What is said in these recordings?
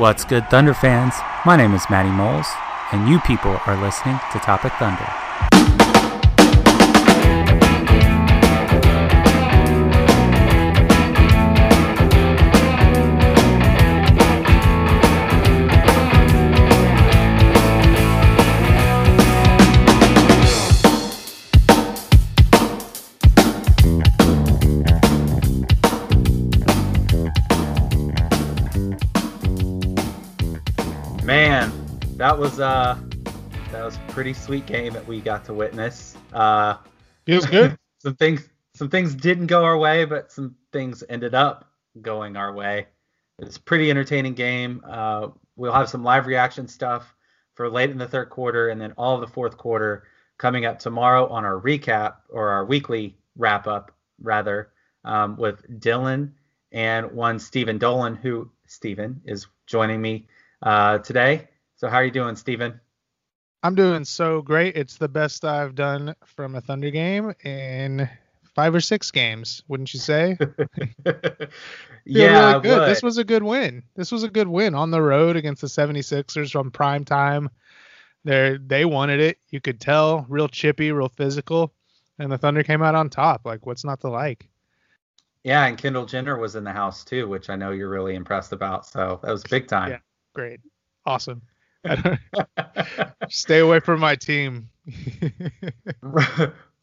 What's good, Thunder fans? My name is Matty Moles, and you people are listening to Topic Thunder. That was uh that was a pretty sweet game that we got to witness. Uh Feels good. some things some things didn't go our way, but some things ended up going our way. It's a pretty entertaining game. Uh, we'll have some live reaction stuff for late in the third quarter and then all of the fourth quarter coming up tomorrow on our recap or our weekly wrap up rather um, with Dylan and one Stephen Dolan who Stephen is joining me uh, today. So how are you doing, Stephen? I'm doing so great. It's the best I've done from a Thunder game in five or six games, wouldn't you say? yeah, really good. This was a good win. This was a good win on the road against the 76ers from prime time. They they wanted it. You could tell, real chippy, real physical, and the Thunder came out on top. Like, what's not to like? yeah, and Kendall Jenner was in the house too, which I know you're really impressed about. So that was big time. Yeah. Great, awesome. Stay away from my team.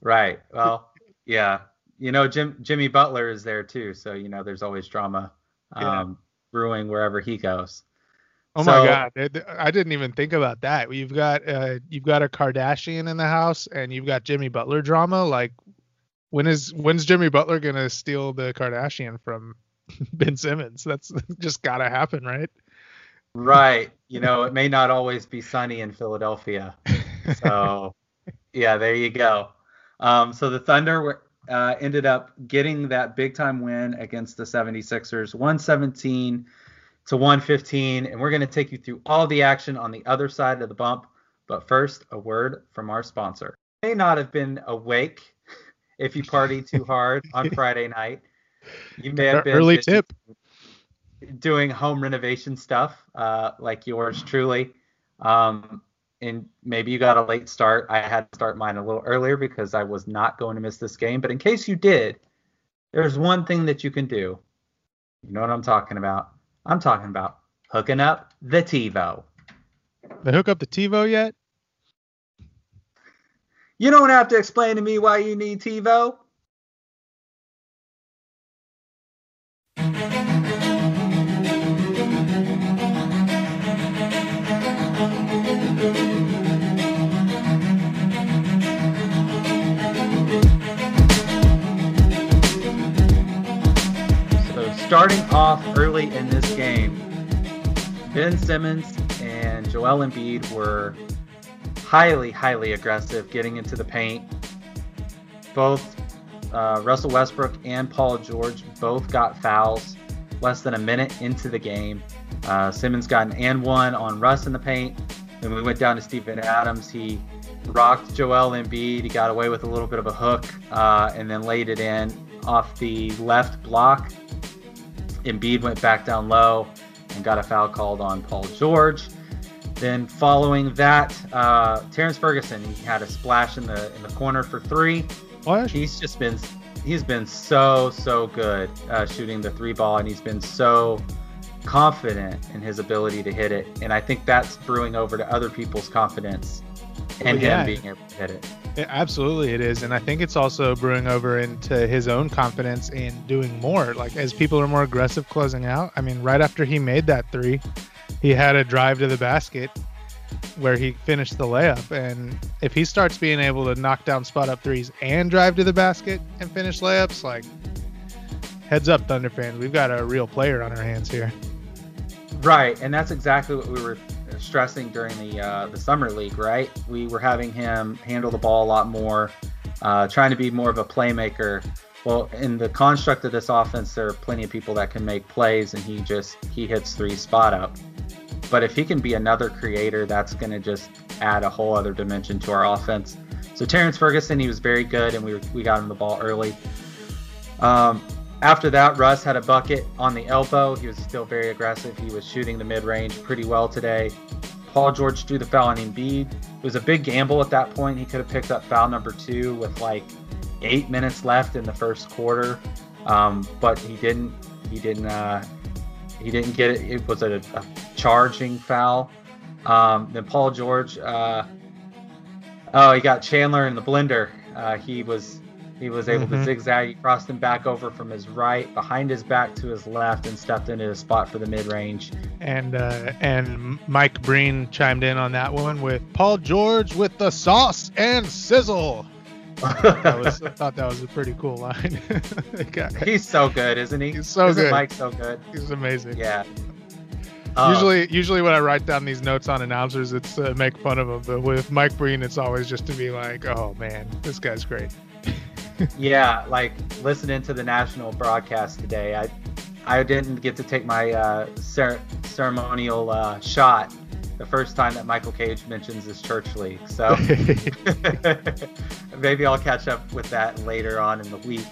right. Well, yeah. You know, Jim Jimmy Butler is there too, so you know there's always drama um, Yeah. brewing wherever he goes. Oh So- my god, I didn't even think about that. You've got uh, you've got a Kardashian in the house, and you've got Jimmy Butler drama. Like, when is when's Jimmy Butler gonna steal the Kardashian from Ben Simmons? That's just gotta happen, right? Right. You know, it may not always be sunny in Philadelphia. So, yeah, there you go. Um, so the Thunder uh, ended up getting that big time win against the 76ers, 117 to 115. And we're going to take you through all the action on the other side of the bump. But first, a word from our sponsor. You may not have been awake if you partied too hard on Friday night. You may have been Early busy tip. Doing home renovation stuff uh, like yours truly. Um, and maybe you got a late start. I had to start mine a little earlier because I was not going to miss this game. But in case you did, there's one thing that you can do. You know what I'm talking about? I'm talking about hooking up the TiVo. They hook up the TiVo yet? You don't have to explain to me why you need TiVo. Starting off early in this game, Ben Simmons and Joel Embiid were highly, highly aggressive getting into the paint. Both uh, Russell Westbrook and Paul George both got fouls less than a minute into the game. Uh, Simmons got an and one on Russ in the paint. Then we went down to Steven Adams. He rocked Joel Embiid. He got away with a little bit of a hook uh, and then laid it in off the left block. Embiid went back down low and got a foul called on Paul George. Then following that, uh, Terrance Ferguson he had a splash in the in the corner for three. What? He's just been he's been so so good uh, shooting the three ball, and he's been so confident in his ability to hit it, and I think that's brewing over to other people's confidence and yeah. him being able to hit it. Absolutely, it is, and I think it's also brewing over into his own confidence in doing more. Like as people are more aggressive closing out. I mean, right after he made that three, he had a drive to the basket where he finished the layup, and if he starts being able to knock down spot up threes and drive to the basket and finish layups, like heads up, Thunder fans, we've got a real player on our hands here. Right, and that's exactly what we were stressing during the uh, the summer league. Right, we were having him handle the ball a lot more, uh, trying to be more of a playmaker. Well, in the construct of this offense, there are plenty of people that can make plays, and he just he hits three spot up. But if he can be another creator, that's going to just add a whole other dimension to our offense. So Terrance Ferguson, he was very good, and we we got him the ball early. Um, after that, Russ had a bucket on the elbow. He was still very aggressive. He was shooting the mid range pretty well today. Paul George drew the foul on Embiid. It was a big gamble at that point. He could have picked up foul number two with like eight minutes left in the first quarter, um, but he didn't. He didn't. Uh, he didn't get it. It was a, a charging foul. Um, then Paul George. Uh, oh, he got Chandler in the blender. Uh, he was he was able Mhm. to zigzag. He crossed him back over from his right, behind his back to his left, and stepped into his spot for the mid range. And uh, and Mike Breen chimed in on that one with Paul George with the sauce and sizzle. That was, I thought that was a pretty cool line. He's so good, isn't he? He's so isn't good. Mike so good? He's amazing. Yeah. Uh, Usually, usually when I write down these notes on announcers, it's to make fun of them. But with Mike Breen, it's always just to be like, "Oh man, this guy's great." Yeah, like listening to the national broadcast today, I I didn't get to take my uh, cer- ceremonial uh, shot the first time that Michael Cage mentions his church league. So maybe I'll catch up with that later on in the week.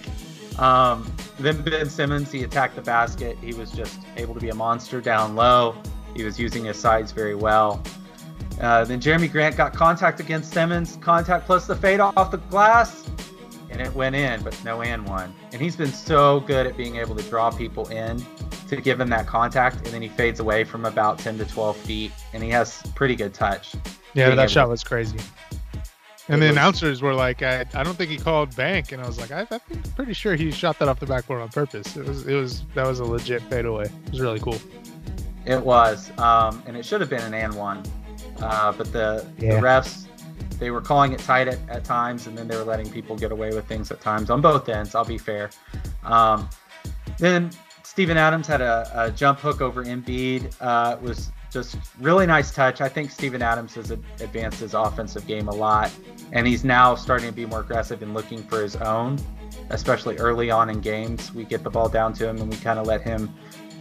Um, then Ben Simmons, he attacked the basket. He was just able to be a monster down low. He was using his sides very well. Uh, then Jerami Grant got contact against Simmons, contact plus the fade off the glass, and it went in, but no and one. And he's been so good at being able to draw people in to give him that contact, and then he fades away from about 10 to 12 feet, and he has pretty good touch. Yeah, that able- shot was crazy. And It the was- announcers were like, I, "I don't think he called bank," and I was like, I, "I'm pretty sure he shot that off the backboard on purpose." It was, it was that was a legit fadeaway. It was really cool. It was, um, and it should have been an and one, uh, but the, Yeah. the refs they were calling it tight at, at times, and then they were letting people get away with things at times on both ends. I'll be fair. Um, then Steven Adams had a, a jump hook over Embiid. Uh, was just really nice touch. I think Steven Adams has ad- advanced his offensive game a lot, and he's now starting to be more aggressive and looking for his own, especially early on in games. We get the ball down to him, and we kind of let him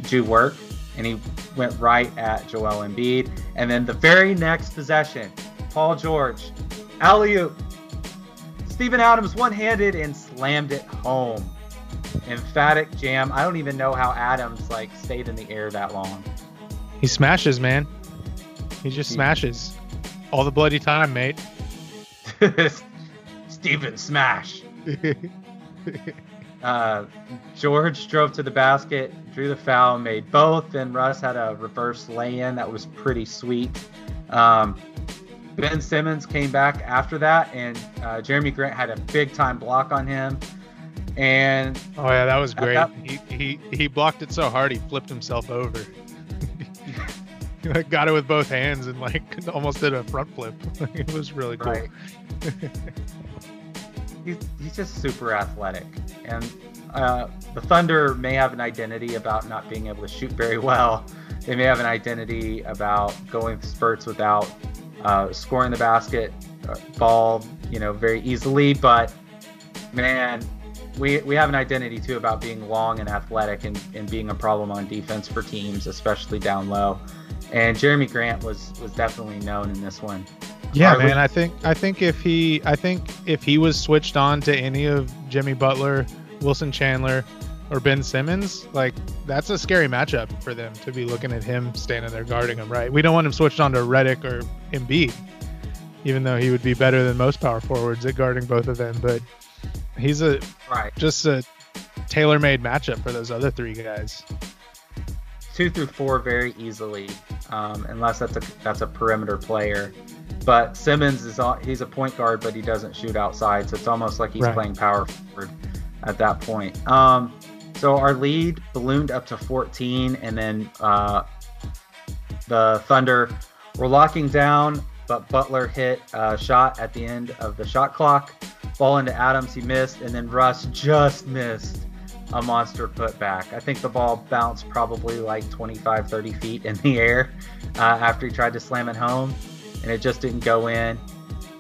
do work and he went right at Joel Embiid. And then the very next possession, Paul George, alley oop. Steven Adams one handed and slammed it home. Emphatic jam. I don't even know how Adams like stayed in the air that long. He smashes, man. He just He- smashes all the bloody time, mate. Steven smash. Uh, George drove to the basket, drew the foul, made both, and Russ had a reverse lay-in that was pretty sweet. Um, ben Simmons came back after that, and uh, Jerami Grant had a big-time block on him. And Oh yeah, that was great. that- He he he blocked it so hard he flipped himself over. got it with both hands and like almost did a front flip. it was really cool. right, he's, he's just super athletic. And uh, the Thunder may have an identity about not being able to shoot very well. They may have an identity about going spurts without uh, scoring the basket uh, ball, you know, very easily. But man, we we have an identity too about being long and athletic and, and being a problem on defense for teams, especially down low. And Jerami Grant was was definitely known in this one. Yeah, Are we- man. I think I think if he I think if he was switched on to any of Jimmy Butler, Wilson Chandler, or Ben Simmons, like that's a scary matchup for them to be looking at him standing there guarding him. Right? We don't want him switched on to Redick or Embiid, even though he would be better than most power forwards at guarding both of them. But he's a Right. just a tailor-made matchup for those other three guys. two through four very easily, um, unless that's a that's a perimeter player. But Simmons is on, he's a point guard, but he doesn't shoot outside, so it's almost like he's Right. playing power forward at that point. Um, so our lead ballooned up to 14, and then uh, the Thunder were locking down, but Butler hit a shot at the end of the shot clock. Ball into Adams, he missed, and then Russ just missed a monster putback. I think the ball bounced probably like 25, 30 feet in the air uh, after he tried to slam it home, and it just didn't go in.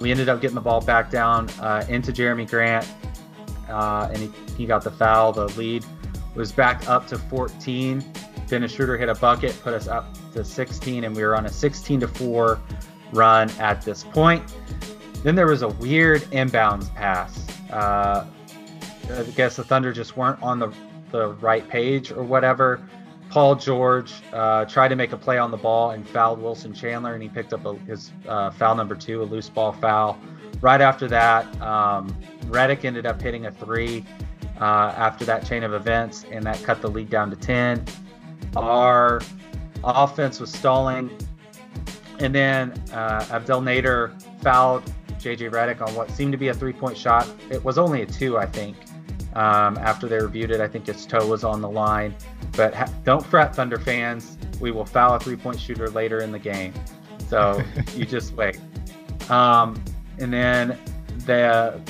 We ended up getting the ball back down uh, into Jerami Grant, uh, and he, he got the foul. The lead was back up to 14. Dennis Schroeder hit a bucket, put us up to 16, and we were on a 16 to 4 run at this point. Then there was a weird inbounds pass. Uh, I guess the Thunder just weren't on the, the right page or whatever. Paul George uh, tried to make a play on the ball and fouled Wilson Chandler, and he picked up a, his uh, foul number two, a loose ball foul. Right after that, um, Redick ended up hitting a three uh, after that chain of events, and that cut the lead down to 10. Our offense was stalling, and then uh, Abdel Nader fouled JJ Redick on what seemed to be a three point shot. It was only a two, I think. Um, after they reviewed it, I think his toe was on the line. But ha- don't fret, Thunder fans. We will foul a three point shooter later in the game. So you just wait. Um, and then the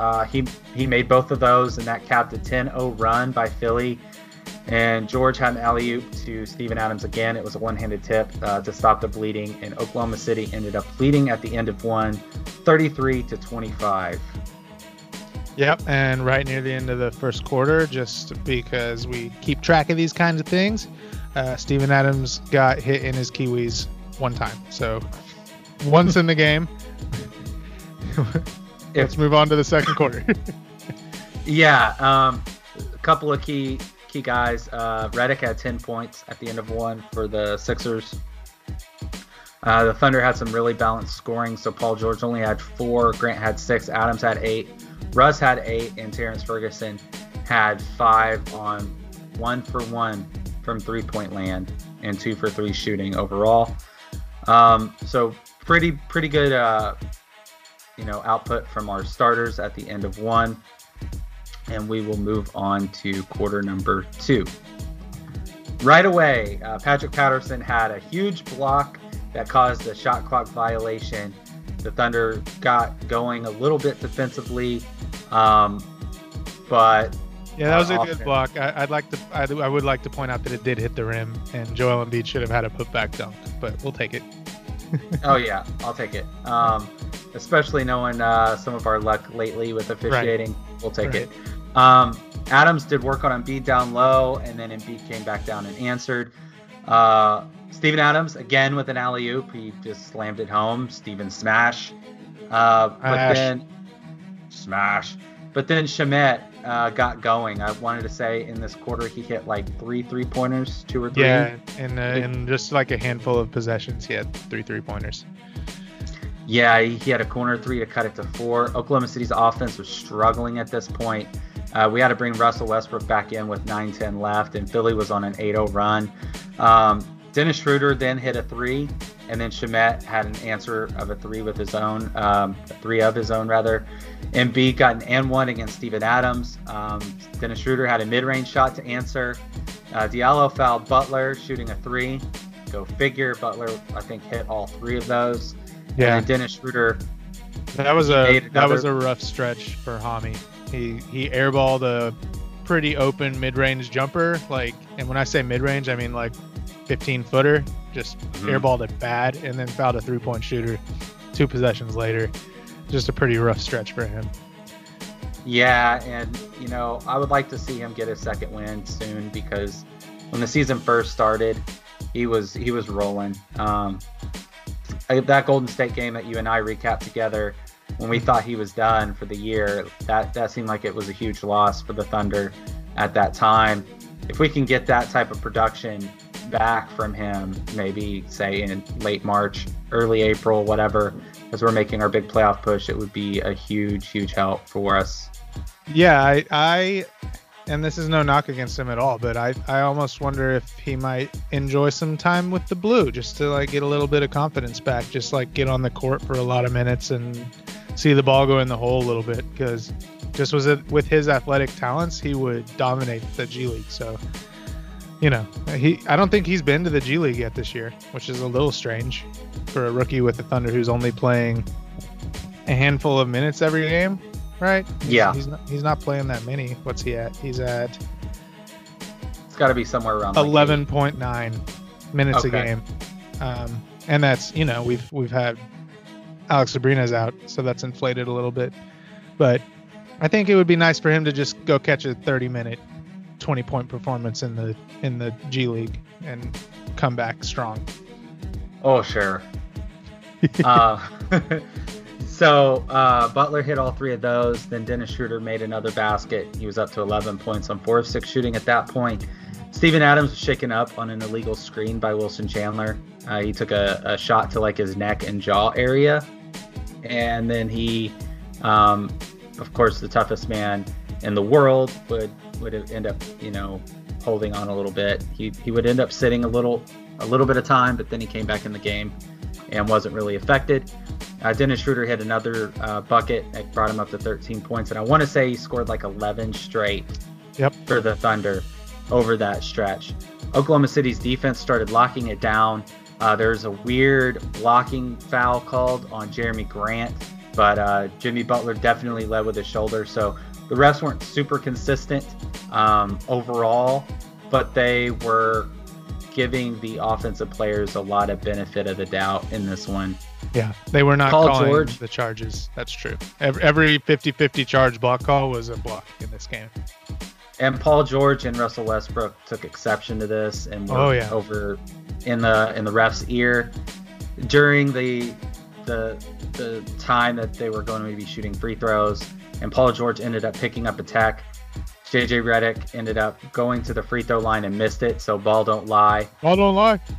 uh, he he made both of those, and that capped a 10-0 run by Philly. And George had an alley oop to Steven Adams again. It was a one-handed tip uh, to stop the bleeding, and Oklahoma City ended up leading at the end of one, 33 to 25. Yep, and right near the end of the first quarter, just because we keep track of these kinds of things, uh, Steven Adams got hit in his kiwis one time. So once in the game. Let's move on to the second quarter. Yeah, um, a couple of key key guys. Uh, Redick had 10 points at the end of one for the Sixers. Uh, the Thunder had some really balanced scoring, so Paul George only had four, Grant had six, Adams had eight, Russ had eight, and Terrance Ferguson had five on one for one from three point land and two for three shooting overall. Um, so pretty pretty good uh, you know output from our starters at the end of one and we will move on to quarter number two. Right away, uh, Patrick Patterson had a huge block that caused a shot clock violation. The Thunder got going a little bit defensively, um, but yeah, that was a good block. I, I'd like to. I, I would like to point out that it did hit the rim, and Joel Embiid should have had a putback dunk, but we'll take it. Oh yeah, I'll take it. Um, especially knowing uh, some of our luck lately with officiating, we'll take it. Um, Adams did work on Embiid down low, and then Embiid came back down and answered. Uh, Steven Adams again with an alley oop. He just slammed it home. Steven smash. Uh, but Smash. then smash. But then Shamet uh, got going. I wanted to say in this quarter he hit like three three pointers, two or three. Yeah, and uh, in just like a handful of possessions, he had three three pointers. Yeah, he he had a corner three to cut it to four. Oklahoma City's offense was struggling at this point. Uh, we had to bring Russell Westbrook back in with 9 10 left, and Philly was on an 8 0 run. Um, Dennis Schroeder then hit a three, and then Shamet had an answer of a three with his own, um, three of his own rather. Embiid got an and one against Steven Adams. Um, Dennis Schroeder had a mid range shot to answer. Uh, Diallo fouled Butler, shooting a three. Go figure. Butler, I think, hit all three of those. Yeah, And Dennis Schroeder, that was a that was a rough stretch for Hami. He he airballed a pretty open mid range jumper, like, and when I say mid range, I mean like 15 footer. Just Mhm. airballed it bad, and then fouled a three point shooter. Two possessions later, just a pretty rough stretch for him. yeah, and you know, I would like to see him get a second win soon because when the season first started, he was he was rolling. Um, that Golden State game that you and I recapped together, when we thought he was done for the year, that that seemed like it was a huge loss for the Thunder at that time. If we can get that type of production back from him, maybe say in late March, early April, whatever, as we're making our big playoff push, it would be a huge, huge help for us. Yeah, I, I and this is no knock against him at all, but I, I almost wonder if he might enjoy some time with the blue just to like get a little bit of confidence back, just like get on the court for a lot of minutes and see the ball go in the hole a little bit because just was it with his athletic talents, he would dominate the G League. So, you know, he I don't think he's been to the G League yet this year, which is a little strange for a rookie with the Thunder who's only playing a handful of minutes every game right? Yeah. He's not, he's not playing that many. What's he at? He's at It's got to be somewhere around like eleven point nine minutes a game, um, and that's you know we've we've had Alex Abrines out, so that's inflated a little bit, but I think it would be nice for him to just go catch a thirty minute, twenty point performance in the in the G League and come back strong. Oh sure. uh, so uh, Butler hit all three of those. Then Dennis Schroeder made another basket. He was up to 11 points on four of six shooting at that point. Steven Adams was shaken up on an illegal screen by Wilson Chandler. Uh, he took a, a shot to like his neck and jaw area, and then he, um, of course, the toughest man in the world would would end up, you know, holding on a little bit. He he would end up sitting a little a little bit of time, but then he came back in the game and wasn't really affected. Uh, Dennis Schroeder hit another uh, bucket that brought him up to 13 points, and I want to say he scored like 11 straight Yep. for the Thunder over that stretch. Oklahoma City's defense started locking it down. Uh, there's a weird blocking foul called on Jerami Grant, but uh, Jimmy Butler definitely led with his shoulder. So the refs weren't super consistent um, overall, but they were giving the offensive players a lot of benefit of the doubt in this one. Yeah, they were not Paul calling George. the charges. That's true. Every, every 50-50 charge block call was a block in this game. And Paul George and Russell Westbrook took exception to this and were Oh, yeah. over in the in the ref's ear during the the the time that they were going to be shooting free throws. And Paul George ended up picking up a tech. JJ Redick ended up going to the free throw line and missed it. So ball don't lie. Ball don't lie.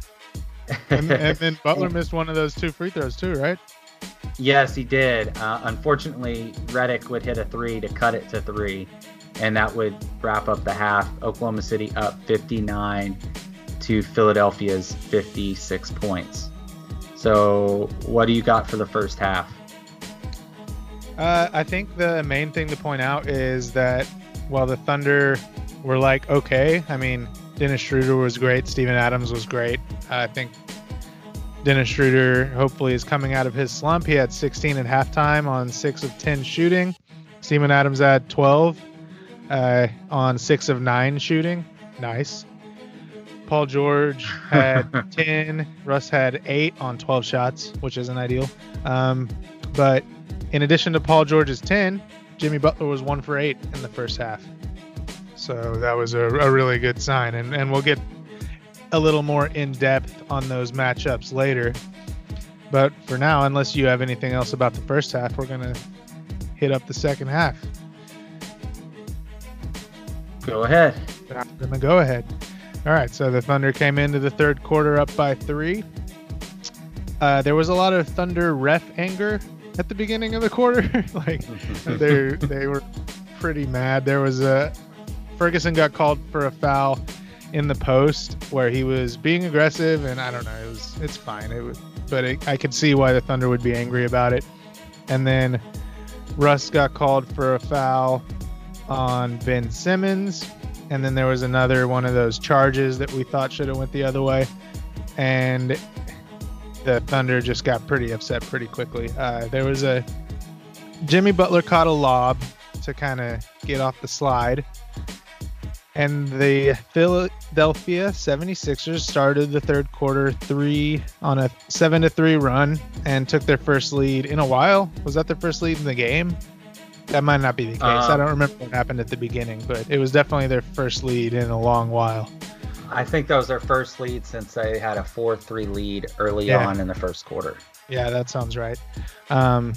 And, and then Butler missed one of those two free throws too, right? Yes, he did. Uh, unfortunately, Redick would hit a three to cut it to three, and that would wrap up the half. Oklahoma City up 59 to Philadelphia's 56 points. So, what do you got for the first half? Uh, I think the main thing to point out is that while the Thunder were like okay, I mean Dennis Schroeder was great, Steven Adams was great. I think Dennis Schroeder hopefully is coming out of his slump. He had 16 at halftime on six of 10 shooting. Steven Adams had 12 uh, on six of nine shooting. Nice. Paul George had 10. Russ had eight on 12 shots, which isn't ideal. Um, but in addition to Paul George's 10, Jimmy Butler was one for eight in the first half. So that was a, a really good sign. And, and we'll get a little more in depth on those matchups later. But for now, unless you have anything else about the first half, we're going to hit up the second half. Go ahead. I'm going to go ahead. All right. So the Thunder came into the third quarter up by three. Uh, there was a lot of Thunder ref anger at the beginning of the quarter. like they they were pretty mad. There was a Ferguson got called for a foul in the post where he was being aggressive, and I don't know. It was it's fine. It was, but it, I could see why the Thunder would be angry about it. And then Russ got called for a foul on Ben Simmons, and then there was another one of those charges that we thought should have went the other way, and the Thunder just got pretty upset pretty quickly. Uh, there was a Jimmy Butler caught a lob to kind of get off the slide. And the Philadelphia 76ers started the third quarter three on a seven to three run and took their first lead in a while. Was that their first lead in the game? That might not be the case. I Um, don't remember what happened at the beginning, but it was definitely their first lead in a long while. I think that was their first lead since they had a 4 3 lead early Yeah. on in the first quarter. Yeah, that sounds right. Um,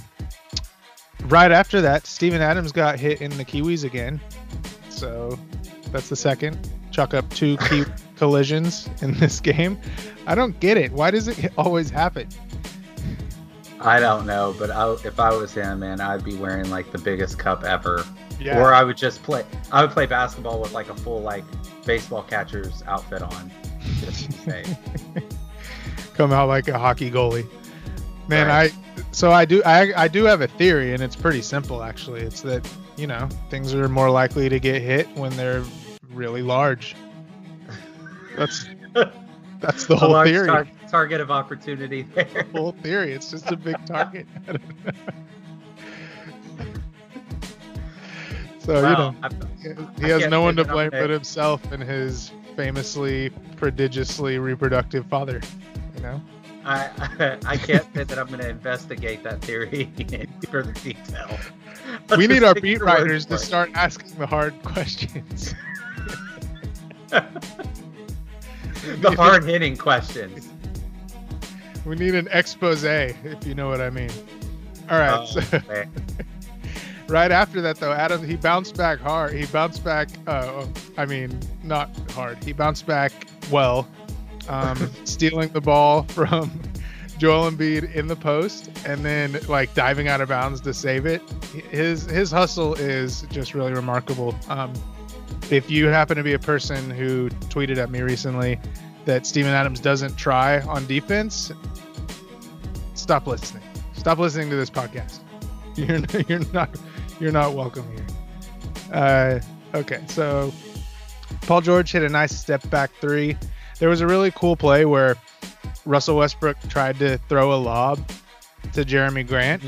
right after that, Steven Adams got hit in the Kiwis again. So that's the second. Chuck up two key collisions in this game. I don't get it. Why does it always happen? I don't know, but I, if I was him, man, I'd be wearing like the biggest cup ever. Yeah. Or I would just play. I would play basketball with like a full like baseball catcher's outfit on, just safe. come out like a hockey goalie. Man, Right. I so I do I I do have a theory and it's pretty simple actually. It's that, you know, things are more likely to get hit when they're really large. That's that's the A whole theory. tar- target of opportunity there. whole theory. It's just a big target. So you know, he has no one to blame but himself and his famously prodigiously reproductive father. You know. I, I, I can't say that I'm going to investigate that theory in further detail. Let's we need our beat writers to start asking the hard questions. the hard hitting questions. We need an expose, if you know what I mean. All right. Oh, so. Right after that, though, Adam he bounced back hard. He bounced back. Uh, I mean, not hard. He bounced back well, um, stealing the ball from Joel Embiid in the post, and then like diving out of bounds to save it. His his hustle is just really remarkable. Um, if you happen to be a person who tweeted at me recently that Steven Adams doesn't try on defense, stop listening. Stop listening to this podcast. You're you're not you're not welcome here. Uh, okay, so Paul George hit a nice step back three. There was a really cool play where Russell Westbrook tried to throw a lob to Jerami Grant,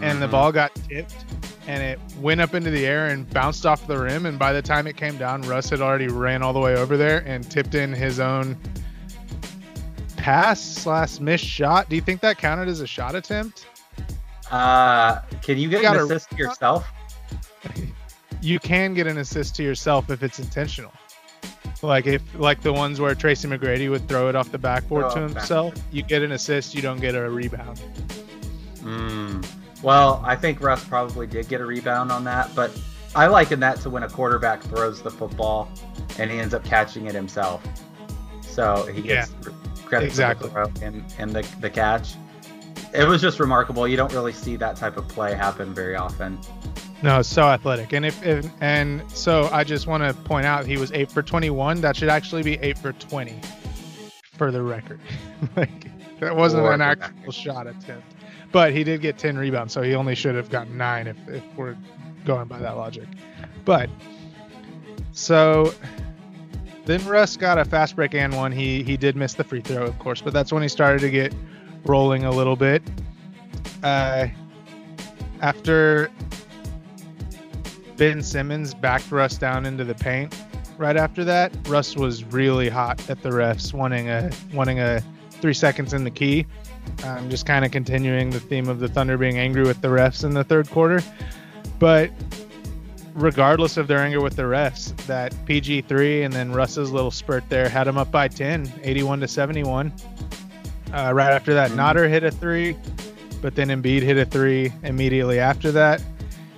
and the Mhm. ball got tipped and it went up into the air and bounced off the rim and by the time it came down russ had already ran all the way over there and tipped in his own pass slash missed shot do you think that counted as a shot attempt Uh, can you get You an assist to yourself? you can get an assist to yourself if it's intentional like if like the ones where tracy mcgrady would throw it off the backboard Throw to himself you get an assist you don't get a rebound Mm. Well, I think Russ probably did get a rebound on that, but I liken that to when a quarterback throws the football and he ends up catching it himself. So he gets credit exactly. for the throw and, and the, the catch. It was just remarkable. You don't really see that type of play happen very often. No, so athletic. And if, if and so I just want to point out he was eight for twenty one. That should actually be eight for twenty for the record. like that wasn't an actual shot attempt. But he did get ten rebounds, so he only should have gotten nine if, if we're going by that logic. But so then Russ got a fast break and one. He he did miss the free throw, of course, but that's when he started to get rolling a little bit. Uh, after Ben Simmons backed Russ down into the paint. Right after that, Russ was really hot at the refs, wanting a wanting a three seconds in the key. Um, just kind of continuing the theme of the Thunder being angry with the refs in the third quarter. But regardless of their anger with the refs, that PG three and then Russ's little spurt there had him up by 10, 81 to 71. Uh, right after that. Nader hit a three, but then Embiid hit a three immediately after that.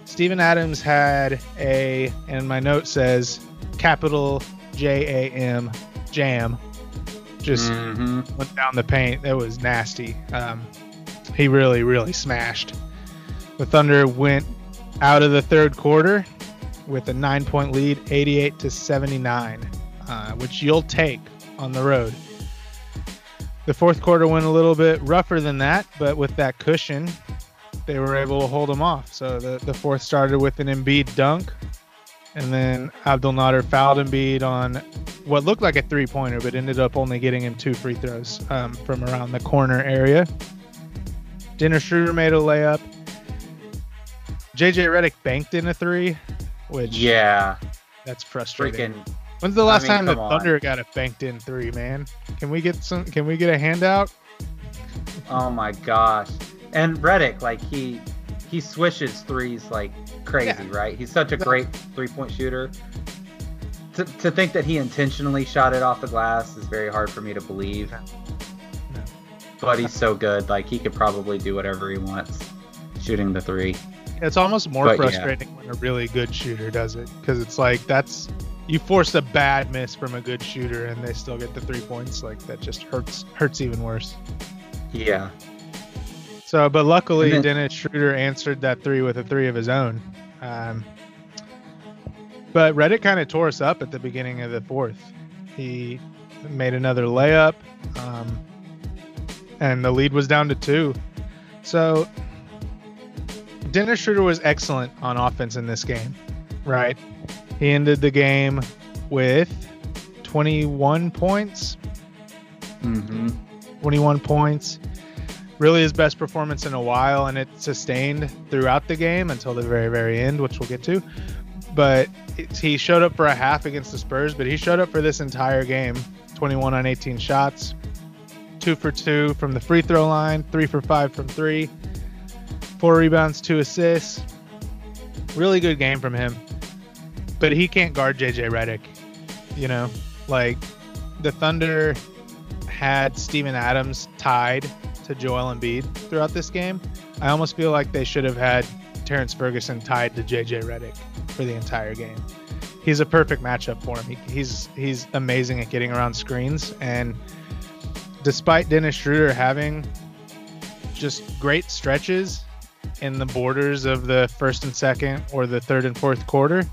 Steven Adams had a, and my note says capital J A M jam. Just Mhm. went down the paint. That was nasty. Um, he really, really smashed. The Thunder went out of the third quarter with a nine point lead, 88 to 79, uh, which you'll take on the road. The fourth quarter went a little bit rougher than that, but with that cushion, they were able to hold them off. So the, the fourth started with an Embiid dunk, and then Abdel Nader fouled Embiid on what looked like a three pointer, but ended up only getting him two free throws um, from around the corner area. Dennis Schroeder made a layup. JJ Redick banked in a three, which Yeah. that's frustrating. Freaking. When's the last mean, time the on. Thunder got a banked in three, man? Can we get some? Can we get a handout? Oh my gosh. And Redick, like he he swishes threes like crazy, right? He's such a great three point shooter. To, to think that he intentionally shot it off the glass is very hard for me to believe. No. But he's so good, like he could probably do whatever he wants shooting the three. It's almost more But, yeah. frustrating when a really good shooter does it because it's like that's you forced a bad miss from a good shooter and they still get the three points. Like that just hurts hurts even worse. Yeah. So, but luckily then- Dennis Schroeder answered that three with a three of his own. Um, But Redick kind of tore us up at the beginning of the fourth. He made another layup, um, and the lead was down to two. So Dennis Schroeder was excellent on offense in this game, right? He ended the game with 21 points. Mm-hmm. 21 points. Really his best performance in a while, and it sustained throughout the game until the very, very end, which we'll get to. But it, he showed up for a half against the Spurs, but he showed up for this entire game 21 on 18 shots, two for two from the free throw line, three for five from three, four rebounds, two assists. Really good game from him. But he can't guard JJ Redick. You know, like the Thunder had Steven Adams tied to Joel Embiid throughout this game. I almost feel like they should have had Terrance Ferguson tied to JJ Redick for the entire game. He's a perfect matchup for him. He, he's he's amazing at getting around screens, and despite Dennis Schroeder having just great stretches in the borders of the first and second or the third and fourth quarter,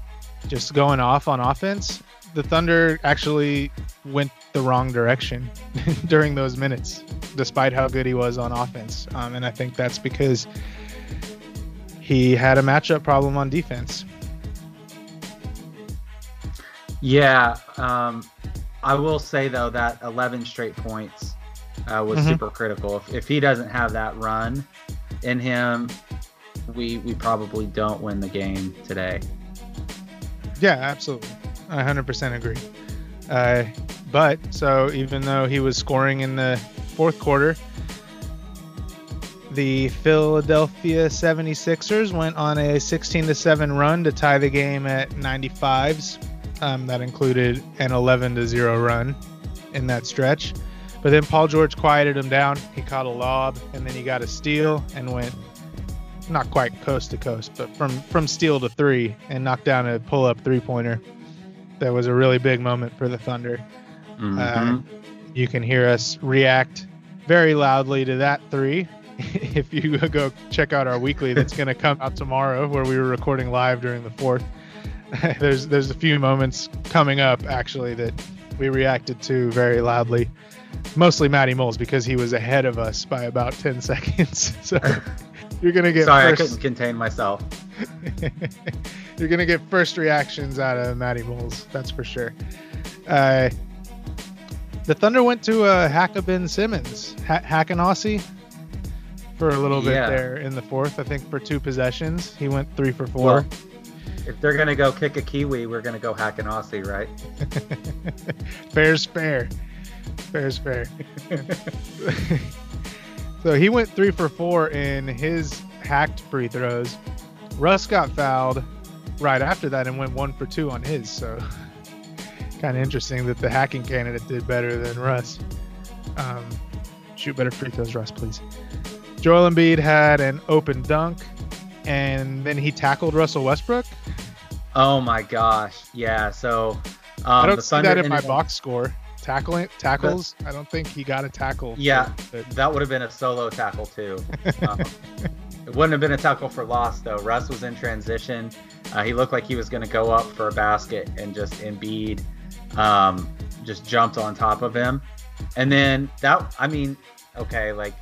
just going off on offense, the Thunder actually went the wrong direction during those minutes, despite how good he was on offense. Um, and I think that's because he had a matchup problem on defense. Yeah, um, I will say though that 11 straight points uh, was Mhm. super critical. If, if he doesn't have that run in him, we we probably don't win the game today. Yeah, absolutely. I 100% agree. Uh, but so even though he was scoring in the fourth quarter, the Philadelphia 76ers went on a 16 to 7 run to tie the game at 95s. Um, that included an 11 to 0 run in that stretch. But then Paul George quieted him down. He caught a lob and then he got a steal and went not quite coast to coast, but from from steal to three and knocked down a pull up three pointer. That was a really big moment for the Thunder. Mhm. You can hear us react very loudly to that three. if you go check out our weekly that's going to come out tomorrow, where we were recording live during the fourth, there's there's a few moments coming up actually that we reacted to very loudly. Mostly Matty Moles because he was ahead of us by about 10 seconds. So you're gonna get Sorry, I first, couldn't contain myself. You're gonna get first reactions out of Matty Moles, that's for sure. Uh, the Thunder went to uh, Hackabin Simmons, ha- Hackenossie, for a little bit there in the fourth. I think for two possessions, he went three for four. Well, if they're gonna go kick a kiwi, we're gonna go hack an Aussie, right? Fair's fair. Fair's fair. so he went three for four in his hacked free throws. Russ got fouled right after that and went one for two on his. So kind of interesting that the hacking candidate did better than Russ. Um, shoot better free throws, Russ, please. Joel Embiid had an open dunk, and then he tackled Russell Westbrook. Oh my gosh, yeah. So um, I don't see that in my box score. Tackling tackles, I don't think he got a tackle. for- Yeah. but- That would have been a solo tackle too. Um, it wouldn't have been a tackle for loss though. Russ was in transition. Uh, he looked like he was going to go up for a basket, and just Embiid um, just jumped on top of him. And then that, I mean, okay, like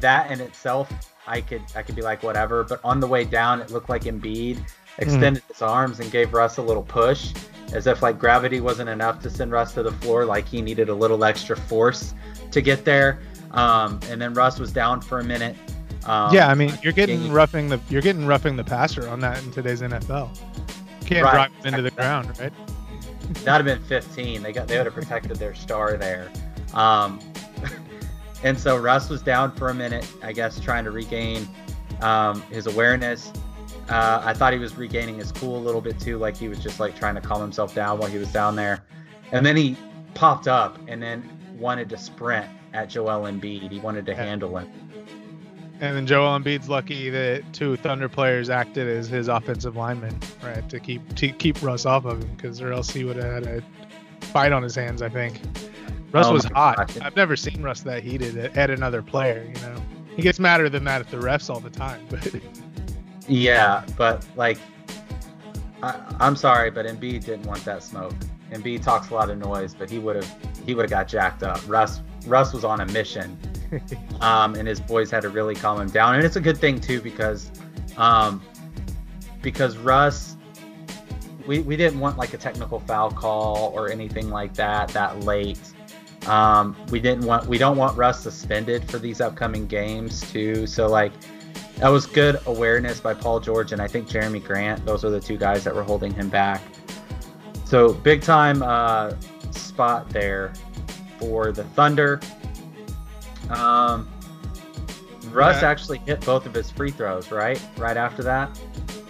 that in itself, I could I could be like whatever. But on the way down, it looked like Embiid extended his arms and gave Russ a little push, as if like gravity wasn't enough to send Russ to the floor. Like he needed a little extra force to get there. Um, and then Russ was down for a minute. Um, yeah, I mean, you're getting roughing the you're getting roughing the passer on that in today's NFL. You can't Right. drive him into the ground, right? That'd have been 15. They got they would have protected their star there. Um, and so Russ was down for a minute, I guess, trying to regain um, his awareness. Uh, I thought he was regaining his cool a little bit too, like he was just like trying to calm himself down while he was down there. And then he popped up and then wanted to sprint at Joel Embiid. He wanted to Yeah. handle him. And then Joel Embiid's lucky that two Thunder players acted as his offensive linemen, right, to keep to keep Russ off of him, because or else he would have had a fight on his hands. I think. Russ Oh was hot. gosh. I've never seen Russ that heated at, at another player. You know, he gets madder than that at the refs all the time. But Yeah, but like I, I'm sorry, but Embiid didn't want that smoke. Embiid talks a lot of noise, but he would have he would have got jacked up. Russ Russ was on a mission, um, and his boys had to really calm him down. And it's a good thing too because um, because Russ, we we didn't want like a technical foul call or anything like that that late. Um, we didn't want we don't want Russ suspended for these upcoming games too. So like that was good awareness by Paul George and I think Jerami Grant. Those are the two guys that were holding him back. So big time uh, spot there for the Thunder. Um, Russ Yeah. actually hit both of his free throws, right? Right after that.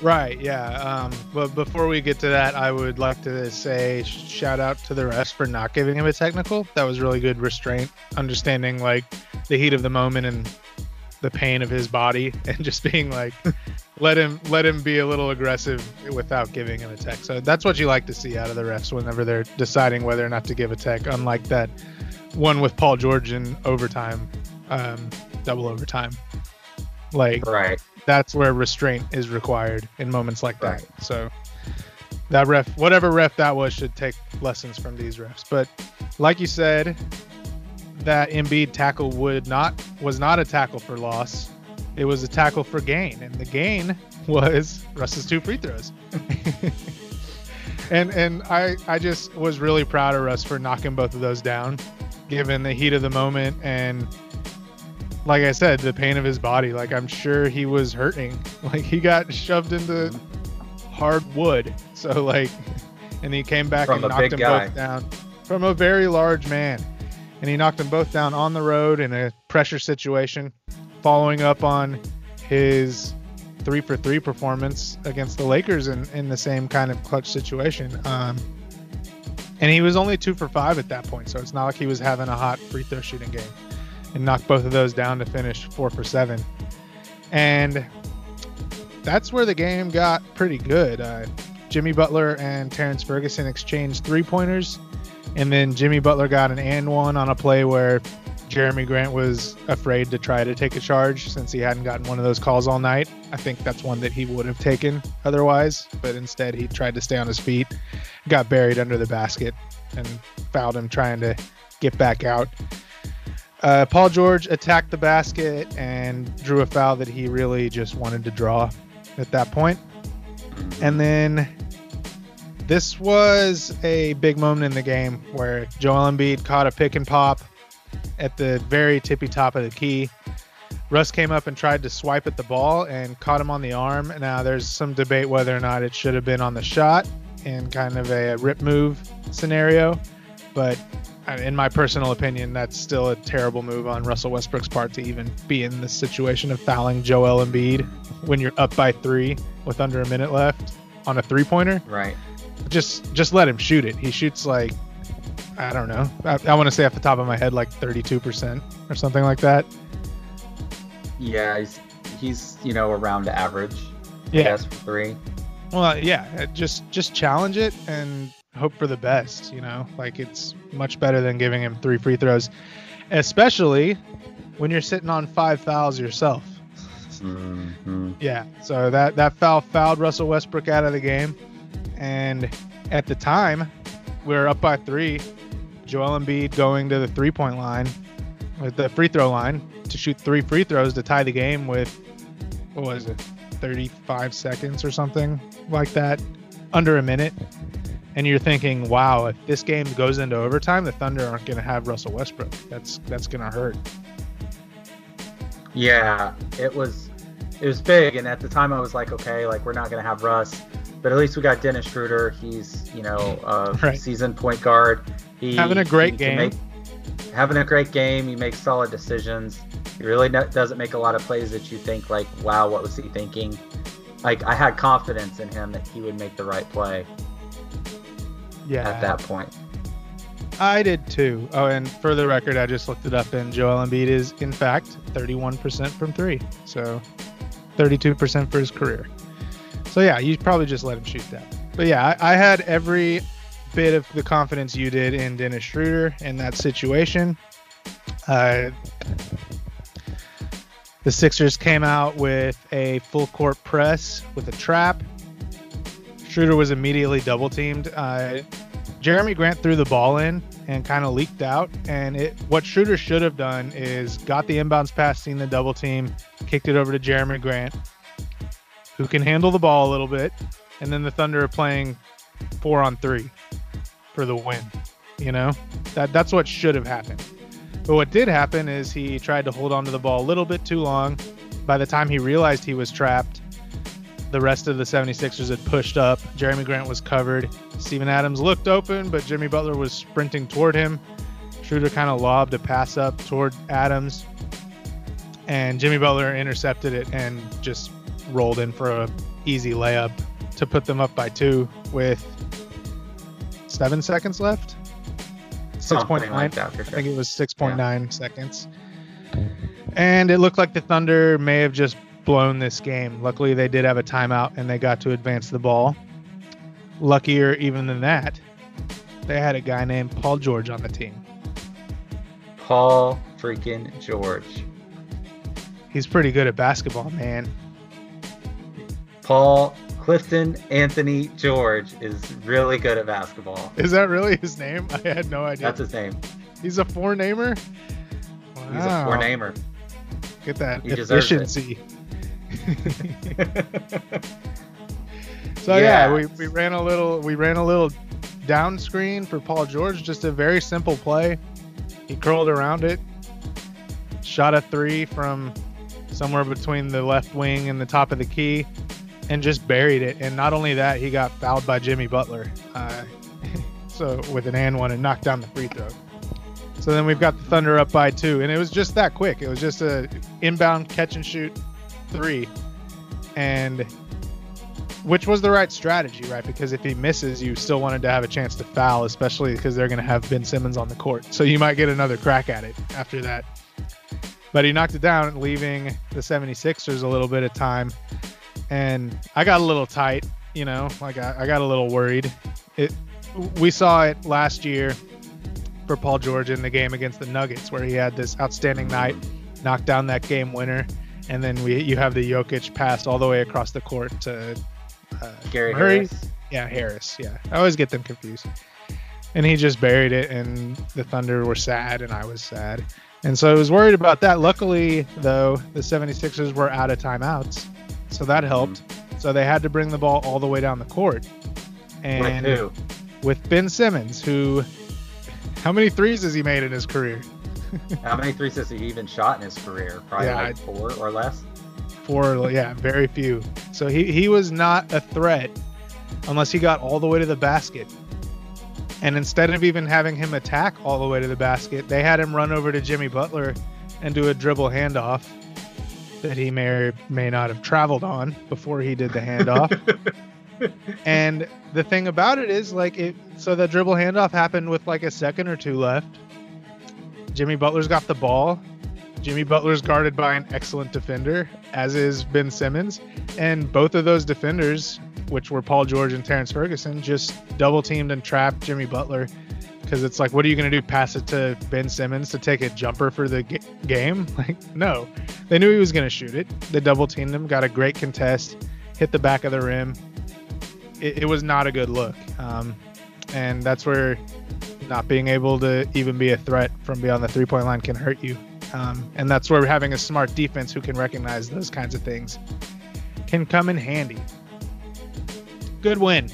Right, yeah. Um, but before we get to that, I would like to say shout out to the refs for not giving him a technical. That was really good restraint, understanding like the heat of the moment and the pain of his body, and just being like, let him let him be a little aggressive without giving him a tech. So that's what you like to see out of the refs whenever they're deciding whether or not to give a tech. Unlike that one with Paul George in overtime, um, double overtime. Like Right. that's where restraint is required in moments like that. Right. So that ref, whatever ref that was, should take lessons from these refs. But like you said, that Embiid tackle would not was not a tackle for loss. It was a tackle for gain, and the gain was Russ's two free throws. and and I I just was really proud of Russ for knocking both of those down, given the heat of the moment and like I said, the pain of his body. Like I'm sure he was hurting. Like he got shoved into mm-hmm. hard wood. So like, and he came back From and knocked guy. both down from a very large man, and he knocked them both down on the road in a pressure situation, following up on his three for three performance against the Lakers in, in the same kind of clutch situation. Um, and he was only two for five at that point, so it's not like he was having a hot free throw shooting game. And knocked both of those down to finish four for seven. And that's where the game got pretty good. Uh, Jimmy Butler and Terrance Ferguson exchanged three pointers, and then Jimmy Butler got an and one on a play where Jerami Grant was afraid to try to take a charge since he hadn't gotten one of those calls all night. I think that's one that he would have taken otherwise, but instead he tried to stay on his feet, got buried under the basket, and fouled him trying to get back out. Uh, Paul George attacked the basket and drew a foul that he really just wanted to draw at that point. And then this was a big moment in the game where Joel Embiid caught a pick and pop at the very tippy top of the key. Russ came up and tried to swipe at the ball and caught him on the arm. Now there's some debate whether or not it should have been on the shot in kind of a rip move scenario, but in my personal opinion, that's still a terrible move on Russell Westbrook's part to even be in the situation of fouling Joel Embiid when you're up by three with under a minute left on a three pointer. Right. Just just let him shoot it. He shoots like I don't know. I, I want to say off the top of my head like 32% or something like that. Yeah, he's he's you know around average. I Yeah. guess for three. Well, yeah, uh, just just challenge it and hope for the best. You know, like it's much better than giving him three free throws, especially when you're sitting on five fouls yourself. hmm Yeah, so that that foul fouled Russell Westbrook out of the game, and at the time we were up by three. Joel Embiid going to the three point line, with the free throw line to shoot three free throws to tie the game with what was it, 35 seconds or something like that, under a minute. And you're thinking, wow, if this game goes into overtime, the Thunder aren't going to have Russell Westbrook. That's that's going to hurt. Yeah, it was it was big, and at the time I was like, okay, like we're not gonna have Russ, but at least we got Dennis Schroeder. He's you know a Right. seasoned point guard. He Having a great game. make- having a great game. He makes solid decisions. He really no- doesn't make a lot of plays that you think like, wow, what was he thinking? Like I had confidence in him that he would make the right play Yeah. at that point. I did too. Oh, and for the record, I just looked it up, and Joel Embiid is in fact 31% from three, so 32% for his career. So yeah, you probably just let him shoot that. But yeah, I, I had every bit of the confidence you did in Dennis Schroeder in that situation. Uh, the Sixers came out with a full court press with a trap. Schroeder was immediately double teamed. Uh, Jerami Grant threw the ball in and kind of leaked out. And it what Schroeder should have done is got the inbounds pass, seen the double team, kicked it over to Jerami Grant, who can handle the ball a little bit. And then the Thunder are playing four on three for the win. You know, that that's what should have happened. But what did happen is he tried to hold on to the ball a little bit too long. By the time he realized he was trapped, the rest of the 76ers had pushed up. Jerami Grant was covered. Steven Adams looked open, but Jimmy Butler was sprinting toward him. Schroeder kind of lobbed a pass up toward Adams, and Jimmy Butler intercepted it and just rolled in for a easy layup to put them up by two with seven seconds left. Six point nine. Like sure. I think it was six point nine yeah. seconds. And it looked like the Thunder may have just blown this game. Luckily, they did have a timeout and they got to advance the ball. Luckier even than that, they had a guy named Paul George on the team. Paul freaking George. He's pretty good at basketball, man. Paul Clifton Anthony George is really good at basketball. Is that really his name? I had no idea. That's his name. He's a four namer? Wow. He's a four namer. Get that he efficiency. so yeah, we, we ran a little we ran a little down screen for Paul George, just a very simple play. He curled around it, shot a three from somewhere between the left wing and the top of the key, and just buried it. And not only that, he got fouled by Jimmy Butler. Uh, so with an and one and knocked down the free throw. So then we've got the Thunder up by two, and it was just that quick. It was just a inbound catch and shoot three, and which was the right strategy, right? Because if he misses, you still wanted to have a chance to foul, especially because they're going to have Ben Simmons on the court. So you might get another crack at it after that. But he knocked it down, leaving the 76ers a little bit of time. And I got a little tight, you know, like I, I got a little worried. It we saw it last year for Paul George in the game against the Nuggets where he had this outstanding night, knocked down that game winner and then we you have the Jokic pass all the way across the court to uh, Gary Murray. Harris. Yeah, Harris. Yeah, I always get them confused. And he just buried it, and the Thunder were sad, and I was sad. And so I was worried about that. Luckily, though, the 76ers were out of timeouts, so that helped. Mm-hmm. So they had to bring the ball all the way down the court. And with, with Ben Simmons, who, how many threes has he made in his career? How many threes has he even shot in his career? Probably yeah, like four or less. Four, yeah, very few. So he, he was not a threat unless he got all the way to the basket. And instead of even having him attack all the way to the basket, they had him run over to Jimmy Butler and do a dribble handoff that he may or may not have traveled on before he did the handoff. and the thing about it is, like, it so the dribble handoff happened with like a second or two left Jimmy Butler's got the ball. Jimmy Butler's guarded by an excellent defender, as is Ben Simmons. And both of those defenders, which were Paul George and Terrance Ferguson, just double teamed and trapped Jimmy Butler. Because it's like, what are you going to do? Pass it to Ben Simmons to take a jumper for the g- game? Like, no. They knew he was going to shoot it. They double teamed him, got a great contest, hit the back of the rim. It, it was not a good look. Um, and that's where not being able to even be a threat from beyond the three point line can hurt you. Um, and that's where having a smart defense who can recognize those kinds of things can come in handy. Good win.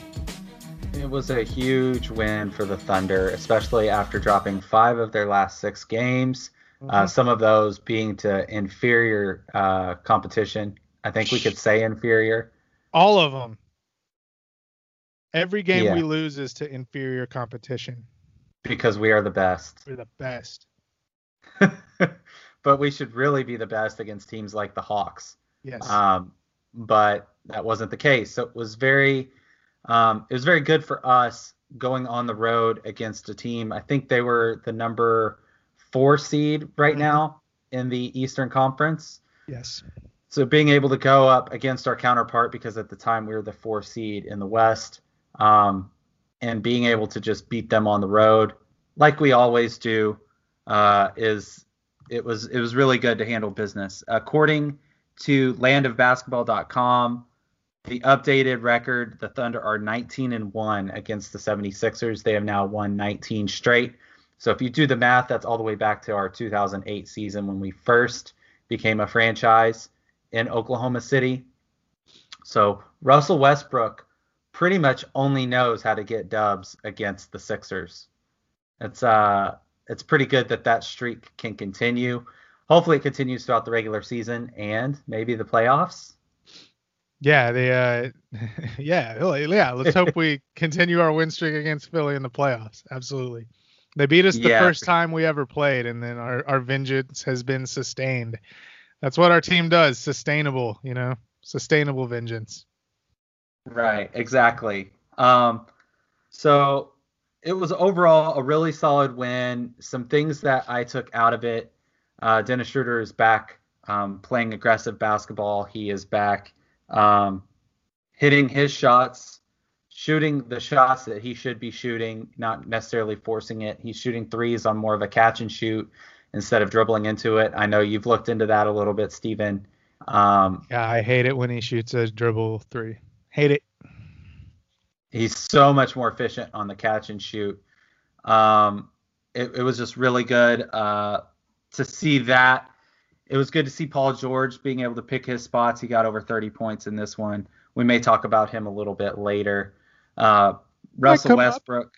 It was a huge win for the Thunder, especially after dropping five of their last six games. Uh, mm-hmm. Uh, some of those being to inferior uh, competition. I think we could say inferior. All of them. Every game yeah. we lose is to inferior competition. Because we are the best. We're the best. but we should really be the best against teams like the Hawks. Yes. Um, but that wasn't the case. So it was very, um, it was very good for us going on the road against a team. I think they were the number four seed right mm-hmm. now in the Eastern Conference. Yes. So being able to go up against our counterpart, because at the time we were the four seed in the West, um, and being able to just beat them on the road like we always do uh, is it was it was really good to handle business. According to landofbasketball.com, the updated record, the Thunder are 19 and 1 against the 76ers. They have now won 19 straight. So if you do the math, that's all the way back to our 2008 season when we first became a franchise in Oklahoma City. So Russell Westbrook pretty much only knows how to get dubs against the Sixers. It's uh it's pretty good that that streak can continue. Hopefully it continues throughout the regular season and maybe the playoffs. Yeah, they uh yeah, yeah, let's hope we continue our win streak against Philly in the playoffs. Absolutely. They beat us the yeah. first time we ever played and then our our vengeance has been sustained. That's what our team does, sustainable, you know, sustainable vengeance. Right, exactly. Um so it was overall a really solid win. Some things that I took out of it. Uh, Dennis Schroeder is back um, playing aggressive basketball. He is back um, hitting his shots, shooting the shots that he should be shooting, not necessarily forcing it. He's shooting threes on more of a catch and shoot instead of dribbling into it. I know you've looked into that a little bit, Stephen. Um, yeah, I hate it when he shoots a dribble three. Hate it. He's so much more efficient on the catch and shoot. Um, it, it was just really good uh, to see that it was good to see Paul George being able to pick his spots. He got over 30 points in this one. We may talk about him a little bit later. Uh, Russell Westbrook. Up.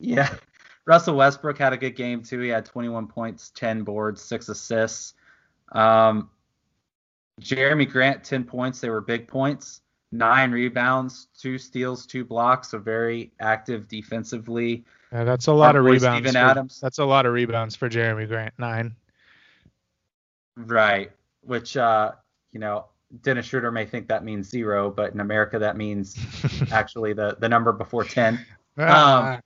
Yeah. Russell Westbrook had a good game too. He had 21 points, 10 boards, 6 assists. Um, Jerami Grant, 10 points. They were big points. Nine rebounds, two steals, two blocks. So very active defensively. Yeah, that's a lot Our of rebounds. For, Adams. That's a lot of rebounds for Jerami Grant. Nine. Right. Which, uh, you know, Dennis Schroeder may think that means zero, but in America that means actually the, the number before 10. Um,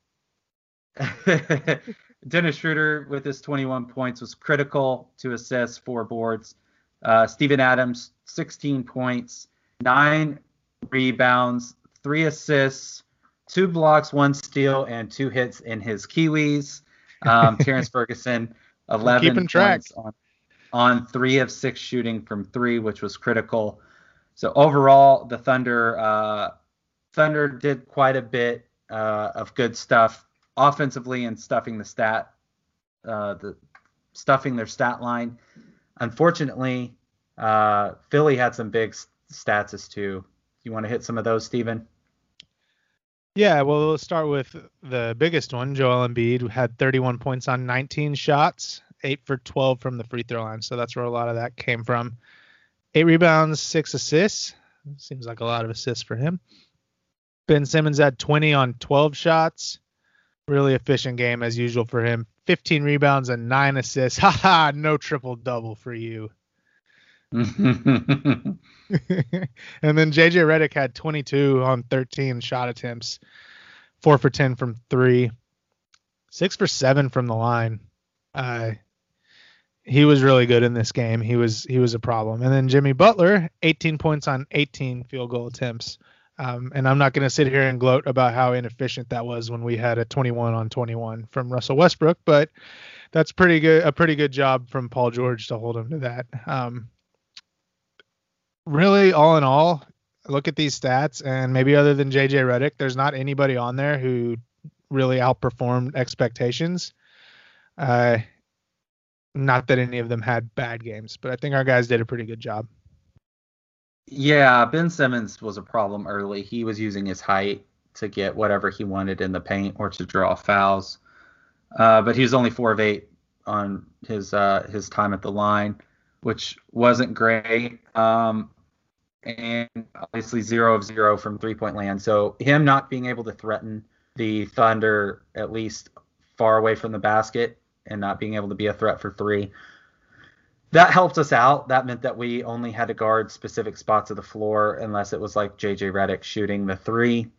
Dennis Schroeder with his 21 points was critical to assists, four boards. Uh, Steven Adams, 16 points, nine rebounds, three assists, two blocks, one steal, and two hits in his Kiwis. Um, Terrance Ferguson, 11 Keeping track. points on on three of six shooting from three, which was critical. So overall, the Thunder uh, Thunder did quite a bit uh, of good stuff offensively and stuffing the stat uh, the stuffing their stat line. Unfortunately, uh, Philly had some big stats as too. You want to hit some of those, Stephen? Yeah, well, let's start with the biggest one. Joel Embiid had 31 points on 19 shots eight for 12 from the free throw line. So that's where a lot of that came from. Eight rebounds, six assists. Seems like a lot of assists for him. Ben Simmons had 20 on 12 shots. Really efficient game as usual for him. 15 rebounds and nine assists. Haha, no triple double for you. and then JJ Redick had 22 on 13 shot attempts, four for 10 from three, six for seven from the line. Uh, he was really good in this game. He was he was a problem. And then Jimmy Butler, 18 points on 18 field goal attempts. Um, and I'm not going to sit here and gloat about how inefficient that was when we had a 21 on 21 from Russell Westbrook, but that's pretty good. A pretty good job from Paul George to hold him to that. Um, really, all in all, look at these stats, and maybe other than JJ Redick, there's not anybody on there who really outperformed expectations. Uh, not that any of them had bad games, but I think our guys did a pretty good job. Yeah, Ben Simmons was a problem early. He was using his height to get whatever he wanted in the paint or to draw fouls. Uh, but he was only four of eight on his uh, his time at the line, which wasn't great. Um, and obviously zero of zero from three point land. So him not being able to threaten the Thunder at least far away from the basket and not being able to be a threat for three. That helped us out. That meant that we only had to guard specific spots of the floor unless it was like JJ Redick shooting the three.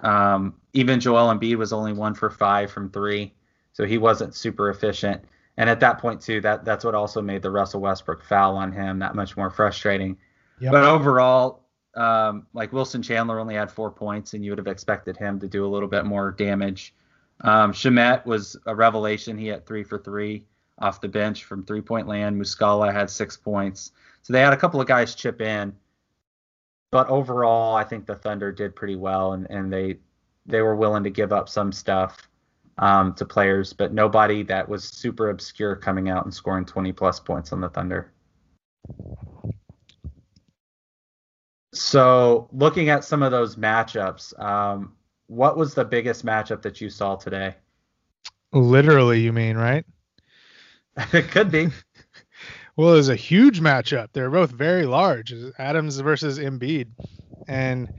Um, even Joel Embiid was only one for five from three, so he wasn't super efficient. And at that point too, that that's what also made the Russell Westbrook foul on him that much more frustrating. Yep. But overall, um, like Wilson Chandler only had four points, and you would have expected him to do a little bit more damage. Um, Shamet was a revelation. He had three for three off the bench from three point land. Muscala had six points. So they had a couple of guys chip in. but overall, I think the Thunder did pretty well, and, and they they were willing to give up some stuff um, to players, but nobody that was super obscure coming out and scoring 20 plus points on the Thunder. So, looking at some of those matchups, um, what was the biggest matchup that you saw today? Literally, you mean, right? it could be. well, it was a huge matchup. They're both very large. Adams versus Embiid. And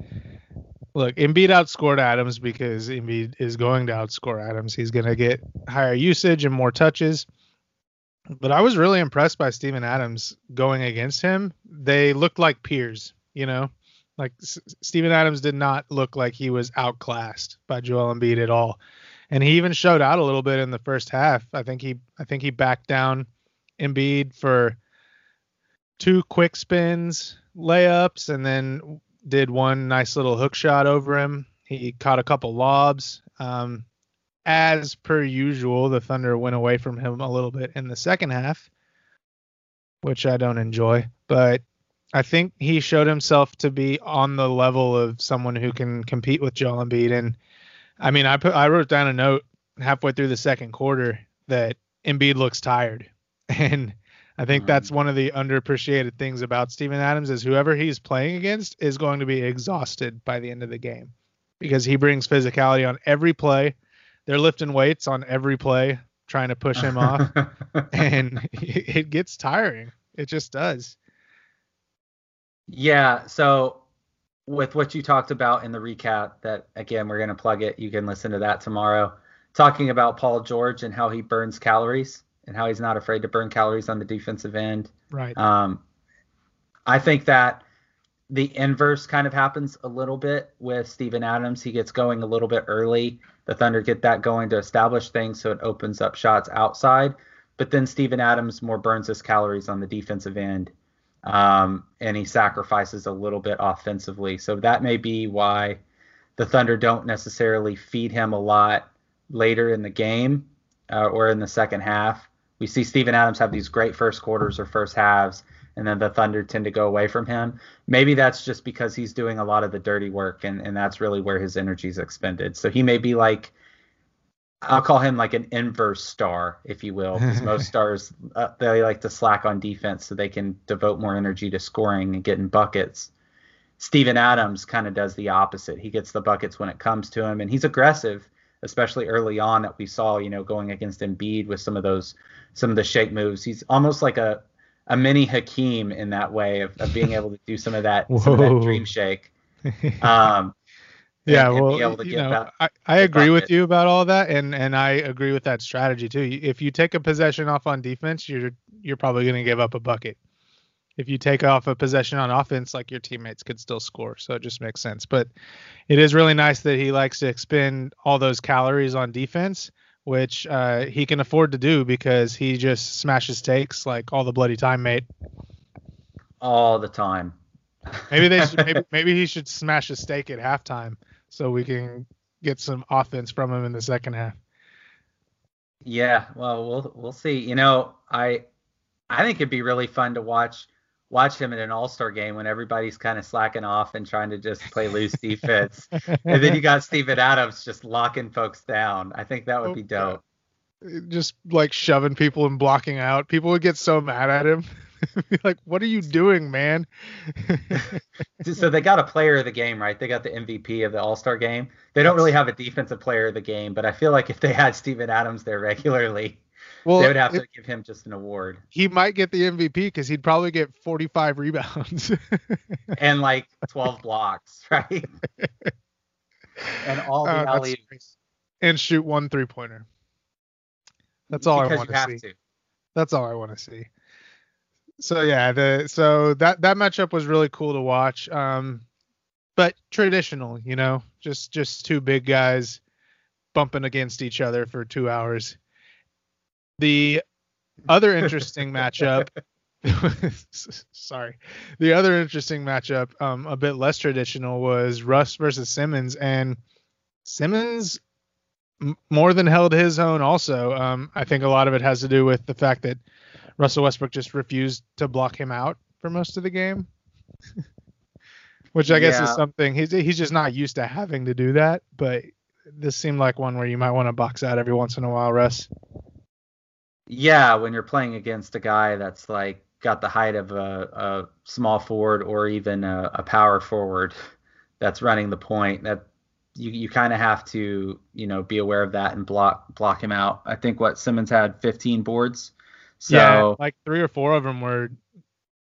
look, Embiid outscored Adams because Embiid is going to outscore Adams. He's going to get higher usage and more touches. But I was really impressed by Steven Adams going against him. They looked like peers, you know? Like S- Steven Adams did not look like he was outclassed by Joel Embiid at all. And he even showed out a little bit in the first half. I think he I think he backed down Embiid for two quick spins, layups, and then did one nice little hook shot over him. He caught a couple lobs. Um, as per usual, the Thunder went away from him a little bit in the second half, which I don't enjoy. But I think he showed himself to be on the level of someone who can compete with Joel Embiid. And I mean, I put I wrote down a note halfway through the second quarter that Embiid looks tired, and I think that's mm. one of the underappreciated things about Steven Adams is whoever he's playing against is going to be exhausted by the end of the game because he brings physicality on every play. They're lifting weights on every play, trying to push him off, and it gets tiring. It just does. Yeah. So with what you talked about in the recap, that again we're going to plug it. You can listen to that tomorrow. Talking about Paul George and how he burns calories and how he's not afraid to burn calories on the defensive end. Right. Um, I think that the inverse kind of happens a little bit with Steven Adams. He gets going a little bit early. The Thunder get that going to establish things, so it opens up shots outside. But then Steven Adams more burns his calories on the defensive end, um, and he sacrifices a little bit offensively. So that may be why the Thunder don't necessarily feed him a lot later in the game uh, or in the second half we see Steven Adams have these great first quarters or first halves, and then the Thunder tend to go away from him. Maybe that's just because he's doing a lot of the dirty work, and, and that's really where his energy is expended. So he may be like, I'll call him like an inverse star, if you will, because most stars uh, they like to slack on defense so they can devote more energy to scoring and getting buckets. Steven Adams kind of does the opposite. He gets the buckets when it comes to him, and he's aggressive, especially early on that we saw, you know, going against Embiid with some of those some of the shake moves. He's almost like a a mini Hakeem in that way of, of being able to do some of that, some of that dream shake. Um, yeah, and, well, you know, I, I agree with you about all that, and and I agree with that strategy too. If you take a possession off on defense, you're you're probably going to give up a bucket. If you take off a possession on offense, like your teammates could still score, so it just makes sense. But it is really nice that he likes to expend all those calories on defense which uh, he can afford to do because he just smashes takes like all the bloody time, mate. All the time. maybe they should, maybe, maybe he should smash a steak at halftime so we can get some offense from him in the second half. Yeah, well, we'll we'll see. You know, I I think it'd be really fun to watch watch him in an All Star game when everybody's kind of slacking off and trying to just play loose defense, and then you got Steven Adams just locking folks down. I think that would be oh, dope. Just like shoving people and blocking out. People would get so mad at him. like, what are you doing, man? so they got a player of the game, right? They got the MVP of the All Star game. They don't really have a defensive player of the game, but I feel like if they had Steven Adams there regularly, well, they would have it, to give him just an award. He might get the MVP because he'd probably get 45 rebounds and like 12 blocks, right? and all the uh, alley and shoot one three pointer. That's all because I want to see. To. That's all I want to see. So yeah, the so that that matchup was really cool to watch. Um, but traditional, you know, just just two big guys bumping against each other for two hours. The other interesting matchup. sorry. The other interesting matchup, um, a bit less traditional, was Russ versus Simmons, and Simmons m- more than held his own. Also, um, I think a lot of it has to do with the fact that Russell Westbrook just refused to block him out for most of the game. which I guess Yeah. is something he's he's just not used to having to do that. But this seemed like one where you might want to box out every once in a while, Russ. Yeah, when you're playing against a guy that's like got the height of a, a small forward or even a, a power forward that's running the point, that you you kind of have to you know be aware of that and block block him out. I think what Simmons had 15 boards, so yeah, like three or four of them were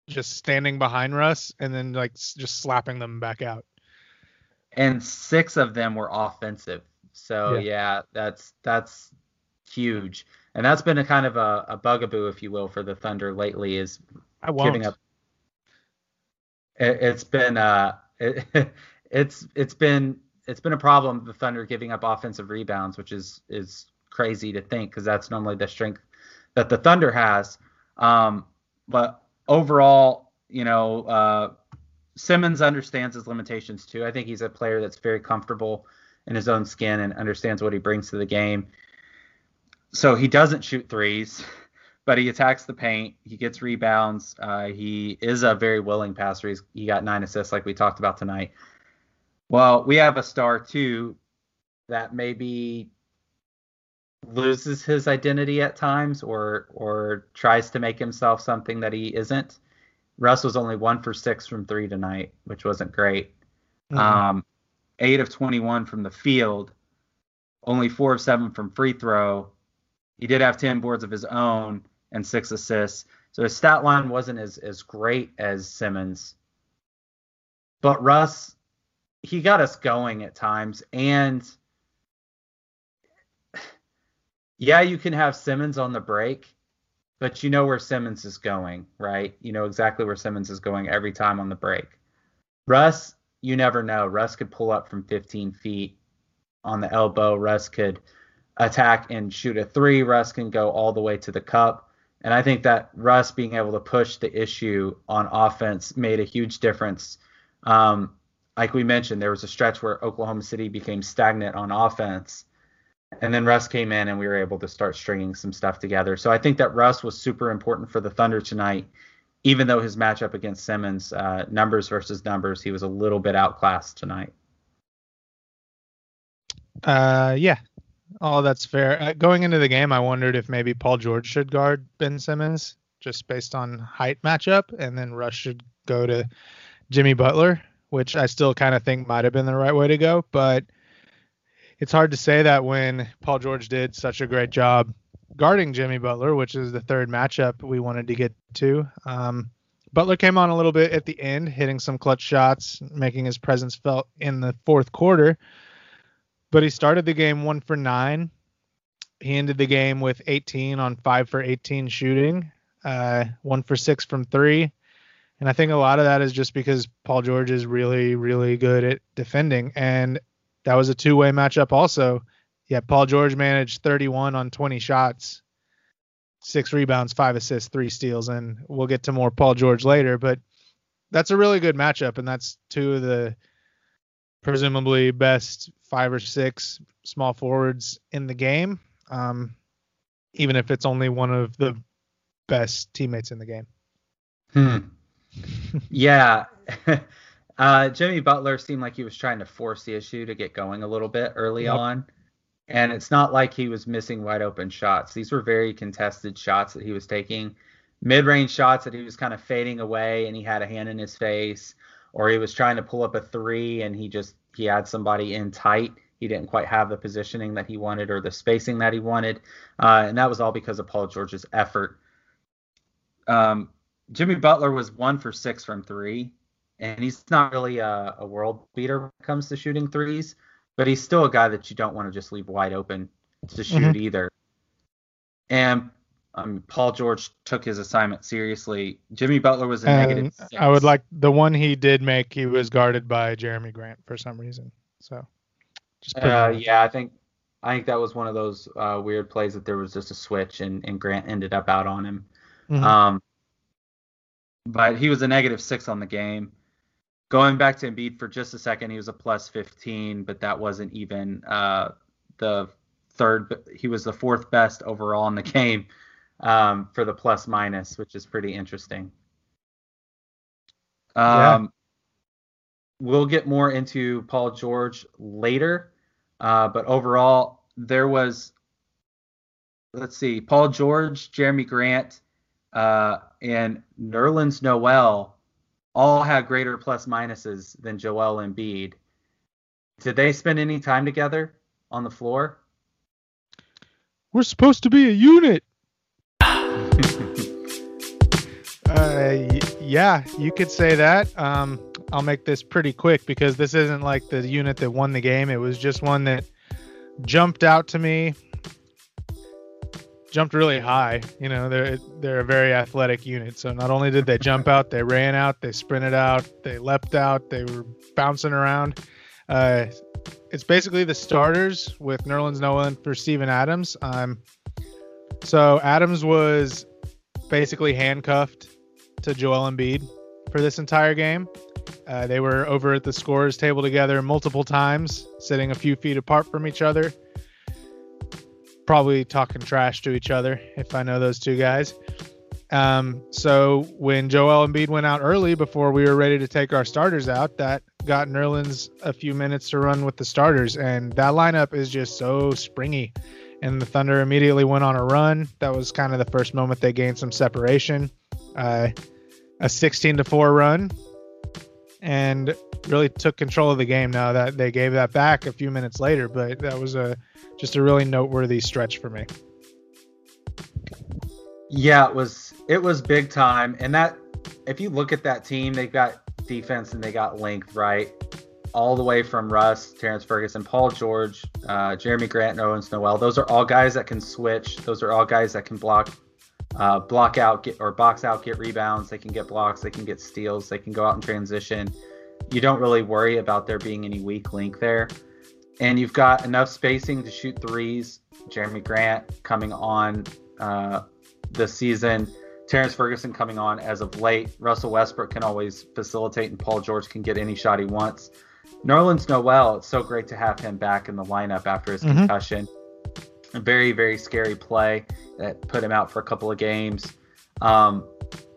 just standing behind Russ and then like just slapping them back out. and six of them were offensive. So Yeah. yeah, that's that's huge, and that's been a kind of a, a bugaboo, if you will, for the Thunder lately is I won't. giving up. It, it's been uh, it, it's it's been it's been a problem. The Thunder giving up offensive rebounds, which is is crazy to think because that's normally the strength that the Thunder has. Um, but overall, you know, uh, Simmons understands his limitations too. I think he's a player that's very comfortable in his own skin and understands what he brings to the game. So he doesn't shoot threes, but he attacks the paint. He gets rebounds. Uh, he is a very willing passer. He's, he got nine assists, like we talked about tonight. Well, we have a star too that maybe loses his identity at times or or tries to make himself something that he isn't. Russ was only one for six from three tonight, which wasn't great. Mhm. Um, eight of 21 from the field, only four of seven from free throw. He did have 10 boards of his own and six assists. So his stat line wasn't as, as great as Simmons. But Russ, he got us going at times. And yeah, you can have Simmons on the break, but you know where Simmons is going, right? You know exactly where Simmons is going every time on the break. Russ, you never know. Russ could pull up from 15 feet on the elbow. Russ could attack and shoot a three. Russ can go all the way to the cup. And I think that Russ being able to push the issue on offense made a huge difference. Um, like we mentioned, there was a stretch where Oklahoma City became stagnant on offense. And then Russ came in and we were able to start stringing some stuff together. So I think that Russ was super important for the Thunder tonight, even though his matchup against Simmons, uh, numbers versus numbers, he was a little bit outclassed tonight. Uh, yeah. Oh, that's fair. Uh, going into the game, I wondered if maybe Paul George should guard Ben Simmons just based on height matchup, and then Russ should go to Jimmy Butler, which I still kind of think might have been the right way to go. But it's hard to say that when Paul George did such a great job guarding Jimmy Butler, which is the third matchup we wanted to get to. Um, Butler came on a little bit at the end, hitting some clutch shots, making his presence felt in the fourth quarter but he started the game one for nine. He ended the game with 18 on five for 18 shooting, uh, one for six from three. And I think a lot of that is just because Paul George is really, really good at defending. And that was a two way matchup also. Yeah, Paul George managed 31 on 20 shots, six rebounds, five assists, three steals. And we'll get to more Paul George later. But that's a really good matchup. And that's two of the presumably best five or six small forwards in the game, um, even if it's only one of the best teammates in the game. Hmm. yeah. uh, Jimmy Butler seemed like he was trying to force the issue to get going a little bit early Yep. on. And it's not like he was missing wide open shots. These were very contested shots that he was taking, mid range shots that he was kind of fading away and he had a hand in his face, or he was trying to pull up a three and he just he had somebody in tight. He didn't quite have the positioning that he wanted or the spacing that he wanted. Uh, and that was all because of Paul George's effort. Um, Jimmy Butler was one for six from three, and he's not really a, a world beater when it comes to shooting threes, but he's still a guy that you don't want to just leave wide open to shoot Mhm. either. And um, Paul George took his assignment seriously. Jimmy Butler was a And negative. Six. I would like the one he did make. He was guarded by Jerami Grant for some reason. So just Uh, yeah, I think I think that was one of those uh, weird plays that there was just a switch and, and Grant ended up out on him. Mhm. Um, but he was a negative six on the game. Going back to Embiid for just a second, he was a plus 15, but that wasn't even uh, the third. He was the fourth best overall in the game um, for the plus minus, which is pretty interesting. Yeah. Um, we'll get more into Paul George later, uh, but overall, there was, let's see, Paul George, Jerami Grant, uh, and Nerlens Noel all had greater plus minuses than Joel Embiid. Did they spend any time together on the floor? We're supposed to be a unit. Uh, yeah, you could say that. Um, I'll make this pretty quick because this isn't like the unit that won the game. It was just one that jumped out to me, jumped really high. You know, they're they're a very athletic unit. So not only did they jump out, they ran out, they sprinted out, they leapt out, they were bouncing around. Uh, it's basically the starters with Nerlens Noel for Steven Adams. Um, so Adams was basically handcuffed to Joel Embiid for this entire game. Uh, they were over at the scorers table together multiple times, sitting a few feet apart from each other, probably talking trash to each other, if I know those two guys. Um, so when Joel Embiid went out early before we were ready to take our starters out, that got Nerlens a few minutes to run with the starters, and that lineup is just so springy. And the Thunder immediately went on a run. That was kind of the first moment they gained some separation. Uh, a 16 to 4 run and really took control of the game now that they gave that back a few minutes later but that was a just a really noteworthy stretch for me yeah it was it was big time and that if you look at that team they've got defense and they got length right all the way from Russ, Terrance Ferguson, Paul George, uh, Jerami Grant, Owens Noel. Those are all guys that can switch. Those are all guys that can block uh, block out, get or box out, get rebounds. They can get blocks. They can get steals. They can go out and transition. You don't really worry about there being any weak link there. And you've got enough spacing to shoot threes. Jerami Grant coming on uh, this season. Terrance Ferguson coming on as of late. Russell Westbrook can always facilitate, and Paul George can get any shot he wants. Nerlens Noel, it's so great to have him back in the lineup after his mm-hmm. concussion a very very scary play that put him out for a couple of games. Um,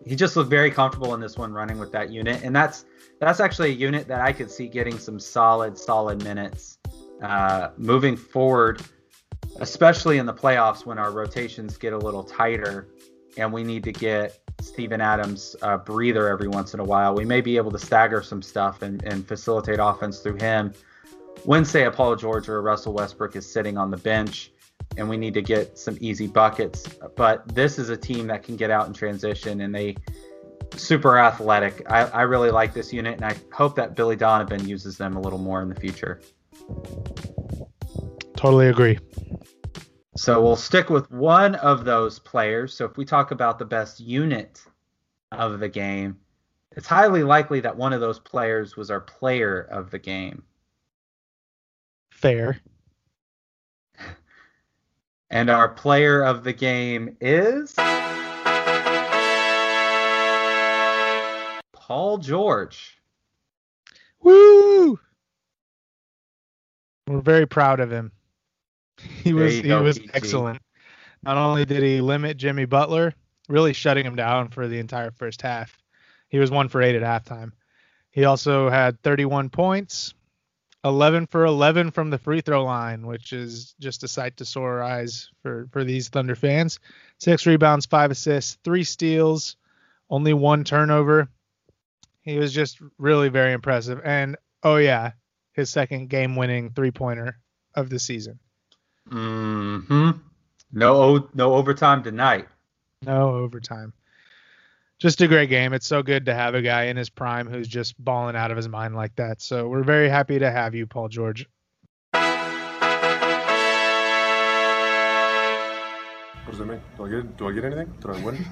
he just looked very comfortable in this one running with that unit, and that's that's actually a unit that I could see getting some solid solid minutes uh, moving forward, especially in the playoffs when our rotations get a little tighter and we need to get Steven Adams a breather every once in a while. We may be able to stagger some stuff and, and facilitate offense through him when, say, a Paul George or a Russell Westbrook is sitting on the bench and we need to get some easy buckets. But this is a team that can get out and transition, and they super athletic. I, I really like this unit, and I hope that Billy Donovan uses them a little more in the future. Totally agree. So we'll stick with one of those players. So if we talk about the best unit of the game, it's highly likely that one of those players was our player of the game. Fair. And our player of the game is Paul George. Woo! We're very proud of him. He there was he go, was PG. excellent. Not only did he limit Jimmy Butler, really shutting him down for the entire first half. He was one for eight at halftime. He also had 31 points, 11 for 11 from the free throw line, which is just a sight to sore eyes for, for these Thunder fans. Six rebounds, five assists, three steals, only one turnover. He was just really very impressive. And oh, yeah, his second game winning three pointer of the season. hmm. No, no overtime tonight. No overtime just a great game. It's so good to have a guy in his prime who's just balling out of his mind like that. So we're very happy to have you, Paul George. What does it mean? Do I get do I get anything? Did I win?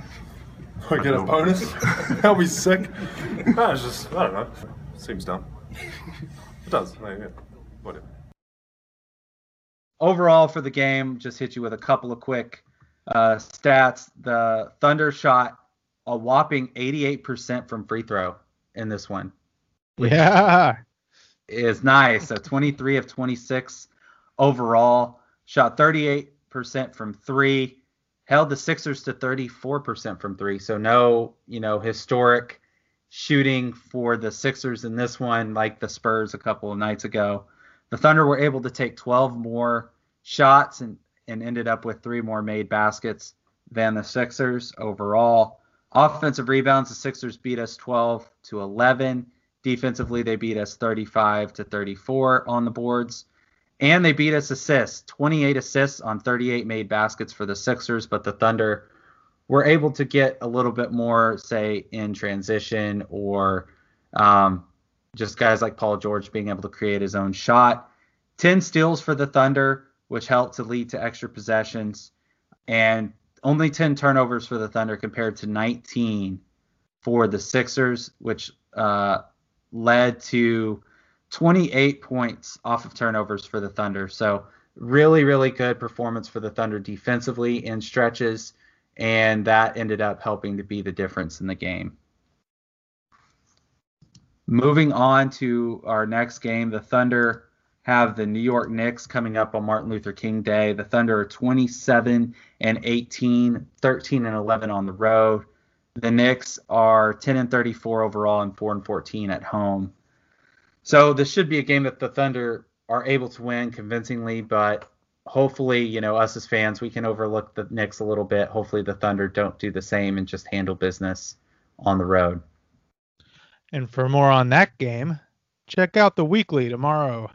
Do I get a bonus? That'll be sick. no, it's just I don't know. Seems dumb. It does. Yeah. Whatever. Overall for the game, just hit you with a couple of quick uh, stats. The Thunder shot a whopping 88% from free throw in this one. Yeah. Is nice. So 23 of 26 overall. Shot 38% from three. Held the Sixers to 34% from three. So no, you know, historic shooting for the Sixers in this one, like the Spurs a couple of nights ago. The Thunder were able to take 12 more shots and, and ended up with three more made baskets than the Sixers overall. Offensive rebounds, the Sixers beat us 12 to 11. Defensively, they beat us 35 to 34 on the boards. And they beat us assists, 28 assists on 38 made baskets for the Sixers, but the Thunder were able to get a little bit more, say, in transition or um, just guys like Paul George being able to create his own shot. 10 steals for the Thunder, which helped to lead to extra possessions, and only 10 turnovers for the Thunder compared to 19 for the Sixers, which uh, led to 28 points off of turnovers for the Thunder. So, really, really good performance for the Thunder defensively in stretches, and that ended up helping to be the difference in the game. Moving on to our next game, the Thunder have the New York Knicks coming up on Martin Luther King Day. The Thunder are 27 and 18, 13 and 11 on the road. The Knicks are 10 and 34 overall and 4 and 14 at home. So this should be a game that the Thunder are able to win convincingly, but hopefully, you know, us as fans, we can overlook the Knicks a little bit. Hopefully, the Thunder don't do the same and just handle business on the road. And for more on that game, check out the weekly tomorrow.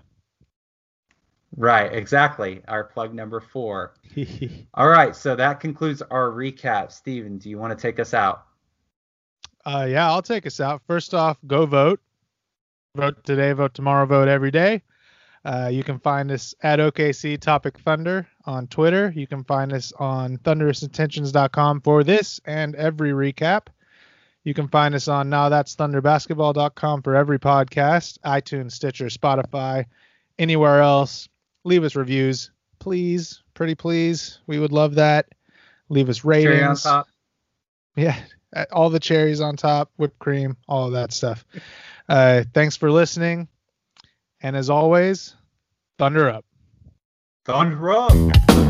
Right, exactly. Our plug number four. All right, so that concludes our recap. Steven, do you want to take us out? Uh, yeah, I'll take us out. First off, go vote. Vote today, vote tomorrow, vote every day. Uh, you can find us at OKC Topic Thunder on Twitter. You can find us on thunderousintentions.com for this and every recap. You can find us on now that's thunderbasketball.com for every podcast, iTunes, Stitcher, Spotify, anywhere else. Leave us reviews, please, pretty please. We would love that. Leave us ratings. Yeah, all the cherries on top, whipped cream, all of that stuff. Uh, thanks for listening. And as always, thunder up. Thunder up.